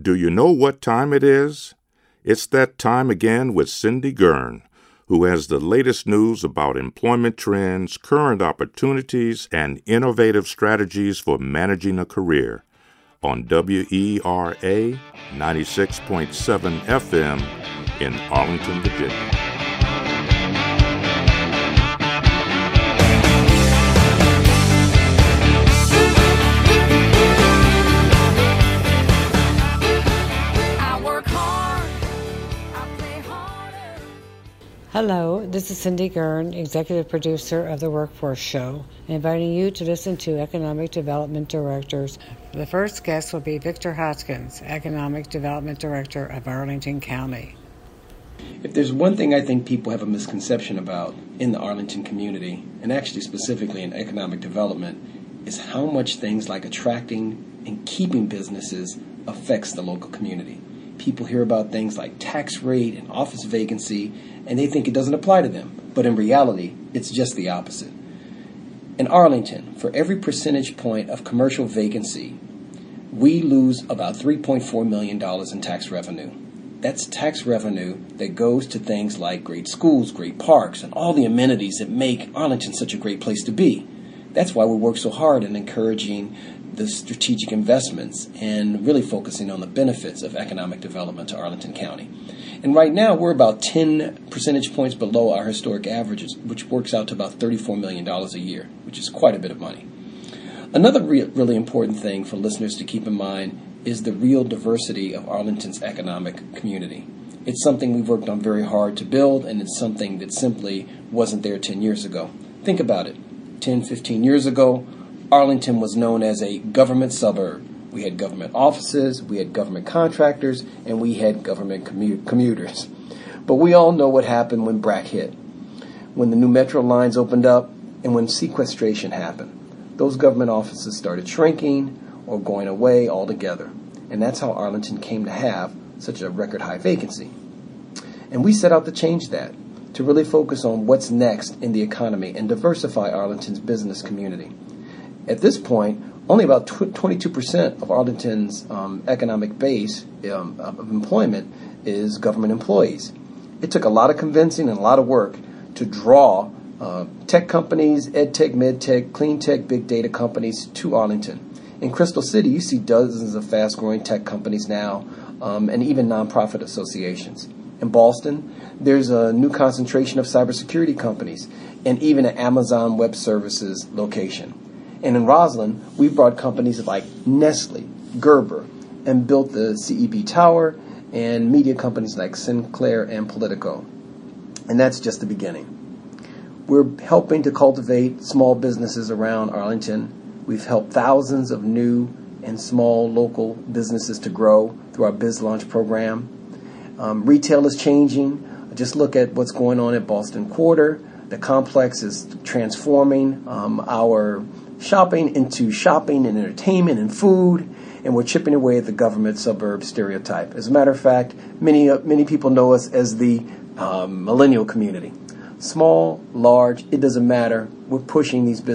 Do you know what time it is? It's that time again with Cindy Gurn, who has the latest news about employment trends, current opportunities, and innovative strategies for managing a career on WERA 96.7 FM in Arlington, Virginia. Hello, this is Cindy Gurn, executive producer of the Workforce Show, inviting you to listen to Economic Development Directors. The first guest will be Victor Hoskins, Economic Development Director of Arlington County. If there's one thing I think people have a misconception about in the Arlington community, and actually specifically in economic development, is how much things like attracting and keeping businesses affects the local community. People hear about things like tax rate and office vacancy, and they think it doesn't apply to them. But in reality, it's just the opposite. In Arlington, for every percentage point of commercial vacancy, we lose about $3.4 million in tax revenue. That's tax revenue that goes to things like great schools, great parks, and all the amenities that make Arlington such a great place to be. That's why we work so hard in encouraging the strategic investments and really focusing on the benefits of economic development to Arlington County. And right now, we're about 10 percentage points below our historic averages, which works out to about $34 million a year, which is quite a bit of money. Another re- really important thing for listeners to keep in mind is the real diversity of Arlington's economic community. It's something we've worked on very hard to build, and it's something that simply wasn't there 10 years ago. Think about it 10, 15 years ago, Arlington was known as a government suburb. We had government offices, we had government contractors, and we had government commu- commuters. But we all know what happened when BRAC hit. When the new metro lines opened up and when sequestration happened, those government offices started shrinking or going away altogether. And that's how Arlington came to have such a record high vacancy. And we set out to change that, to really focus on what's next in the economy and diversify Arlington's business community. At this point, only about 22% of Arlington's um, economic base um, of employment is government employees. It took a lot of convincing and a lot of work to draw uh, tech companies, ed tech, med tech, clean tech, big data companies to Arlington. In Crystal City, you see dozens of fast growing tech companies now um, and even nonprofit associations. In Ballston. there's a new concentration of cybersecurity companies and even an Amazon Web Services location. And in Rosslyn, we brought companies like Nestle, Gerber, and built the CEB Tower, and media companies like Sinclair and Politico. And that's just the beginning. We're helping to cultivate small businesses around Arlington. We've helped thousands of new and small local businesses to grow through our Biz Launch program. Um, retail is changing. Just look at what's going on at Ballston Quarter. The complex is transforming um, our shopping into shopping and entertainment and food, and we're chipping away at the government suburb stereotype. As a matter of fact, many uh, many people know us as the um, millennial community. Small, large, it doesn't matter. We're pushing these businesses.